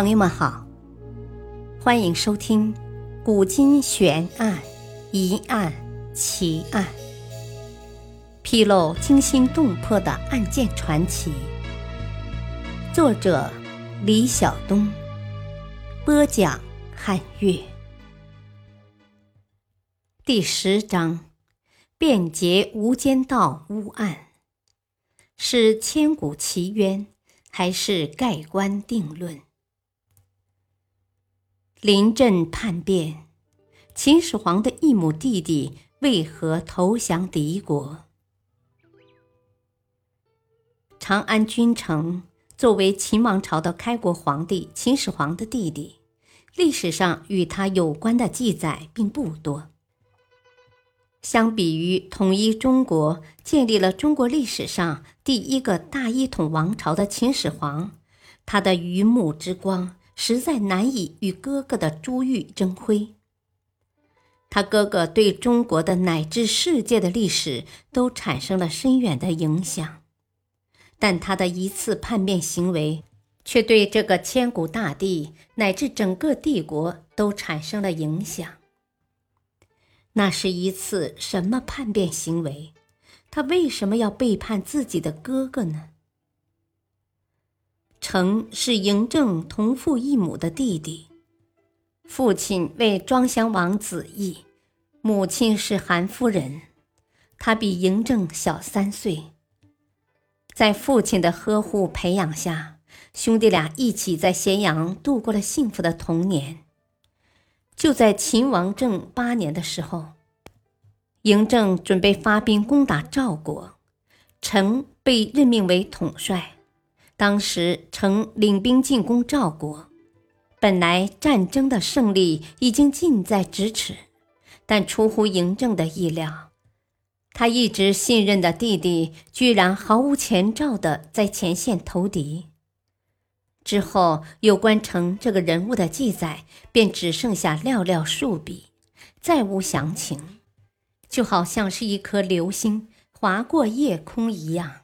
朋友们好，欢迎收听《古今悬案、疑案、奇案》，披露惊心动魄的案件传奇。作者：李晓东，播讲：汉月。第十章：便捷无间道乌案，是千古奇冤，还是盖棺定论？临阵叛变，秦始皇的异母弟弟为何投降敌国？长安君成作为秦王朝的开国皇帝秦始皇的弟弟，历史上与他有关的记载并不多。相比于统一中国、建立了中国历史上第一个大一统王朝的秦始皇，他的榆木之光。实在难以与哥哥的珠玉争辉。他哥哥对中国的乃至世界的历史都产生了深远的影响，但他的一次叛变行为，却对这个千古大帝乃至整个帝国都产生了影响。那是一次什么叛变行为？他为什么要背叛自己的哥哥呢？成是嬴政同父异母的弟弟，父亲为庄襄王子异，母亲是韩夫人，他比嬴政小三岁。在父亲的呵护培养下，兄弟俩一起在咸阳度过了幸福的童年。就在秦王政八年的时候，嬴政准备发兵攻打赵国，成被任命为统帅。当时，曾领兵进攻赵国，本来战争的胜利已经近在咫尺，但出乎嬴政的意料，他一直信任的弟弟居然毫无前兆的在前线投敌。之后，有关成这个人物的记载便只剩下寥寥数笔，再无详情，就好像是一颗流星划过夜空一样。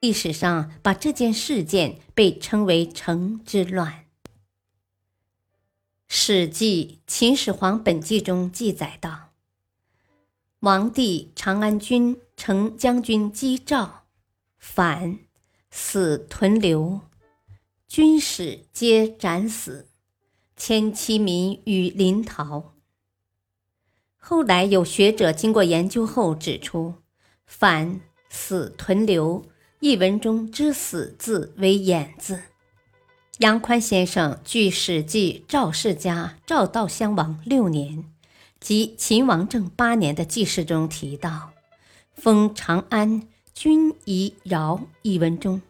历史上把这件事件被称为“城之乱”。《史记·秦始皇本纪》中记载道：“王帝长安君成将军击赵，反，死屯留，军士皆斩死，千妻民与临逃。”后来有学者经过研究后指出，“反，死屯留”。一文中之“死”字为“眼”字。杨宽先生据《史记·赵世家赵悼襄王六年及秦王政八年的记事中提到，封长安君仪饶一文中，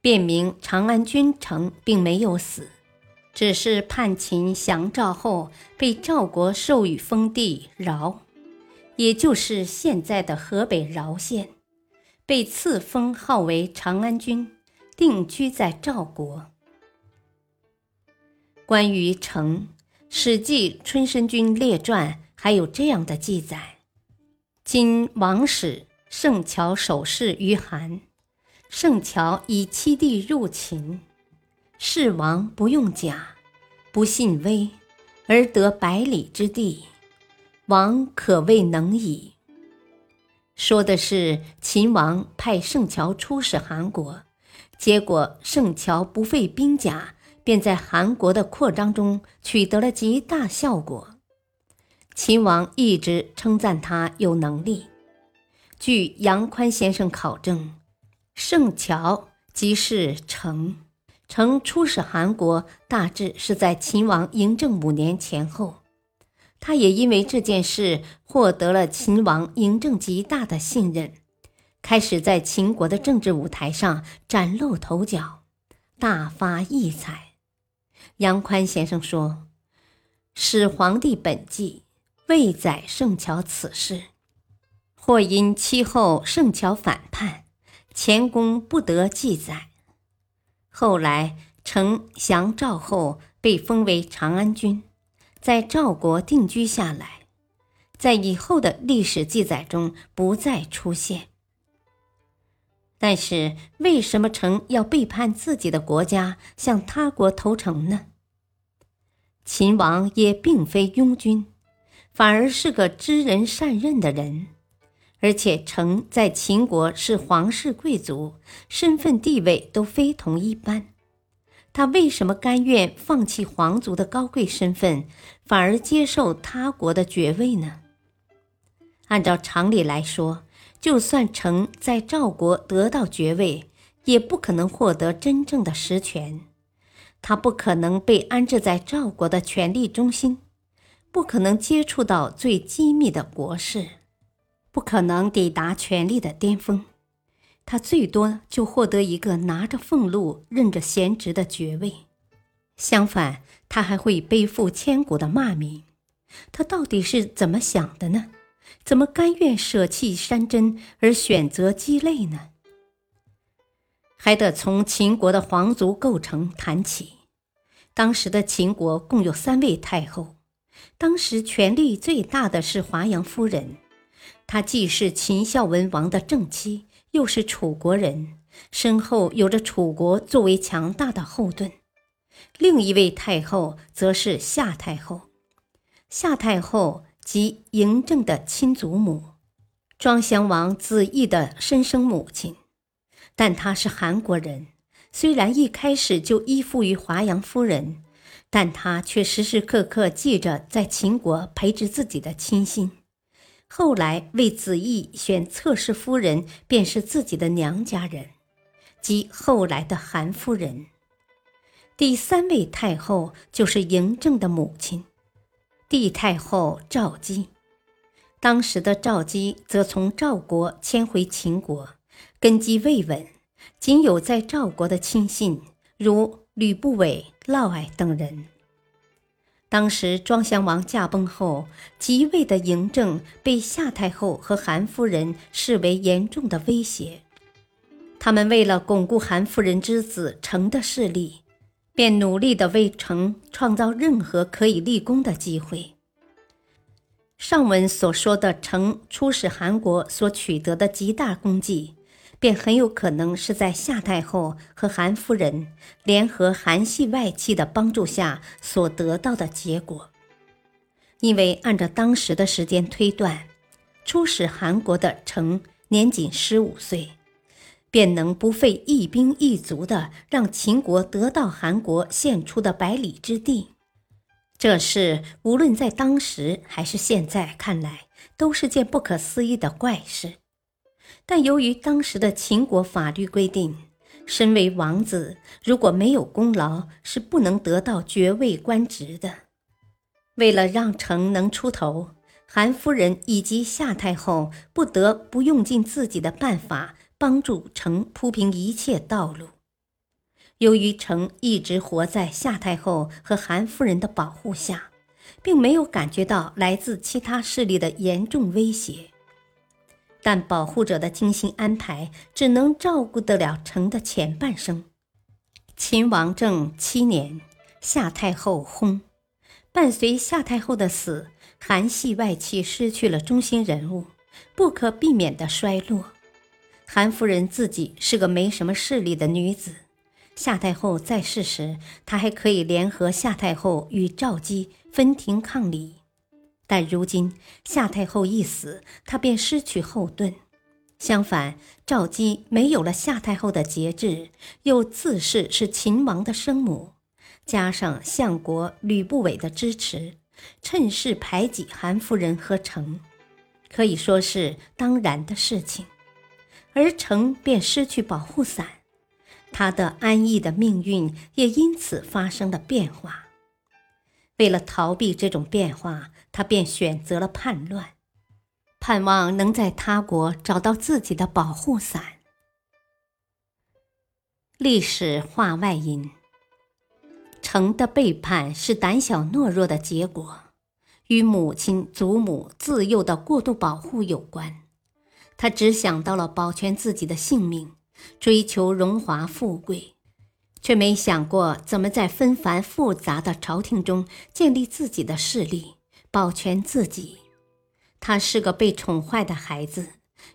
辨明长安君成并没有死，只是叛秦降赵后被赵国授予封地饶，也就是现在的河北饶县。被赐封号为长安君，定居在赵国。关于成，《史记·春申君列传》还有这样的记载：今王使圣乔守侍于韩，圣乔以七弟入秦，世王不用甲，不信威，而得百里之地，王可谓能矣。说的是秦王派圣乔出使韩国，结果圣乔不费兵甲，便在韩国的扩张中取得了极大效果。秦王一直称赞他有能力。据杨宽先生考证，圣乔即是成，成出使韩国大致是在秦王嬴政五年前后。他也因为这件事获得了秦王嬴政极大的信任，开始在秦国的政治舞台上崭露头角，大发异彩。杨宽先生说：“始皇帝本纪未载圣乔此事，或因其后圣乔反叛，前功不得记载。后来成降赵后，被封为长安君。”在赵国定居下来，在以后的历史记载中不再出现。但是为什么成要背叛自己的国家，向他国投诚呢？秦王也并非庸君，反而是个知人善任的人，而且成在秦国是皇室贵族，身份地位都非同一般。他为什么甘愿放弃皇族的高贵身份，反而接受他国的爵位呢？按照常理来说，就算成在赵国得到爵位，也不可能获得真正的实权。他不可能被安置在赵国的权力中心，不可能接触到最机密的国事，不可能抵达权力的巅峰。他最多就获得一个拿着俸禄、任着闲职的爵位。相反，他还会背负千古的骂名。他到底是怎么想的呢？怎么甘愿舍弃山珍而选择鸡肋呢？还得从秦国的皇族构成谈起。当时的秦国共有三位太后，当时权力最大的是华阳夫人，她既是秦孝文王的正妻，又是楚国人，身后有着楚国作为强大的后盾。另一位太后则是夏太后，夏太后即嬴政的亲祖母，庄襄王子异的身生母亲，但她是韩国人。虽然一开始就依附于华阳夫人，但她却时时刻刻记着在秦国培植自己的亲信。后来为子义选侧室夫人，便是自己的娘家人，即后来的韩夫人。第三位太后就是嬴政的母亲，帝太后赵姬。当时的赵姬则从赵国迁回秦国，根基未稳。仅有在赵国的亲信，如吕不韦、嫪毐等人。当时庄襄王驾崩后，即位的嬴政被夏太后和韩夫人视为严重的威胁。他们为了巩固韩夫人之子成的势力，便努力地为成创造任何可以立功的机会。上文所说的成出使韩国所取得的极大功绩。便很有可能是在夏太后和韩夫人联合韩系外戚的帮助下所得到的结果，因为按照当时的时间推断，出使韩国的成年仅十五岁，便能不费一兵一卒的让秦国得到韩国献出的百里之地，这事无论在当时还是现在看来，都是件不可思议的怪事。但由于当时的秦国法律规定，身为王子如果没有功劳，是不能得到爵位官职的。为了让成能出头，韩夫人以及夏太后不得不用尽自己的办法帮助成铺平一切道路。由于成一直活在夏太后和韩夫人的保护下，并没有感觉到来自其他势力的严重威胁。但保护者的精心安排只能照顾得了城的前半生。秦王政七年，夏太后薨。伴随夏太后的死，韩系外戚失去了中心人物，不可避免的衰落。韩夫人自己是个没什么势力的女子。夏太后在世时，她还可以联合夏太后与赵姬分庭抗礼。但如今夏太后一死，她便失去后盾。相反，赵姬没有了夏太后的节制，又自恃是秦王的生母，加上相国吕不韦的支持，趁势排挤韩夫人和成，可以说是当然的事情。而成便失去保护伞，他的安逸的命运也因此发生了变化。为了逃避这种变化，他便选择了叛乱，盼望能在他国找到自己的保护伞。历史话外音：成的背叛是胆小懦弱的结果，与母亲、祖母自幼的过度保护有关。他只想到了保全自己的性命，追求荣华富贵，却没想过怎么在纷繁复杂的朝廷中建立自己的势力保全自己。他是个被宠坏的孩子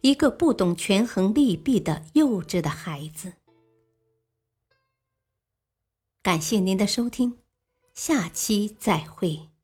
一个不懂权衡利弊的幼稚的孩子。感谢您的收听下期再会。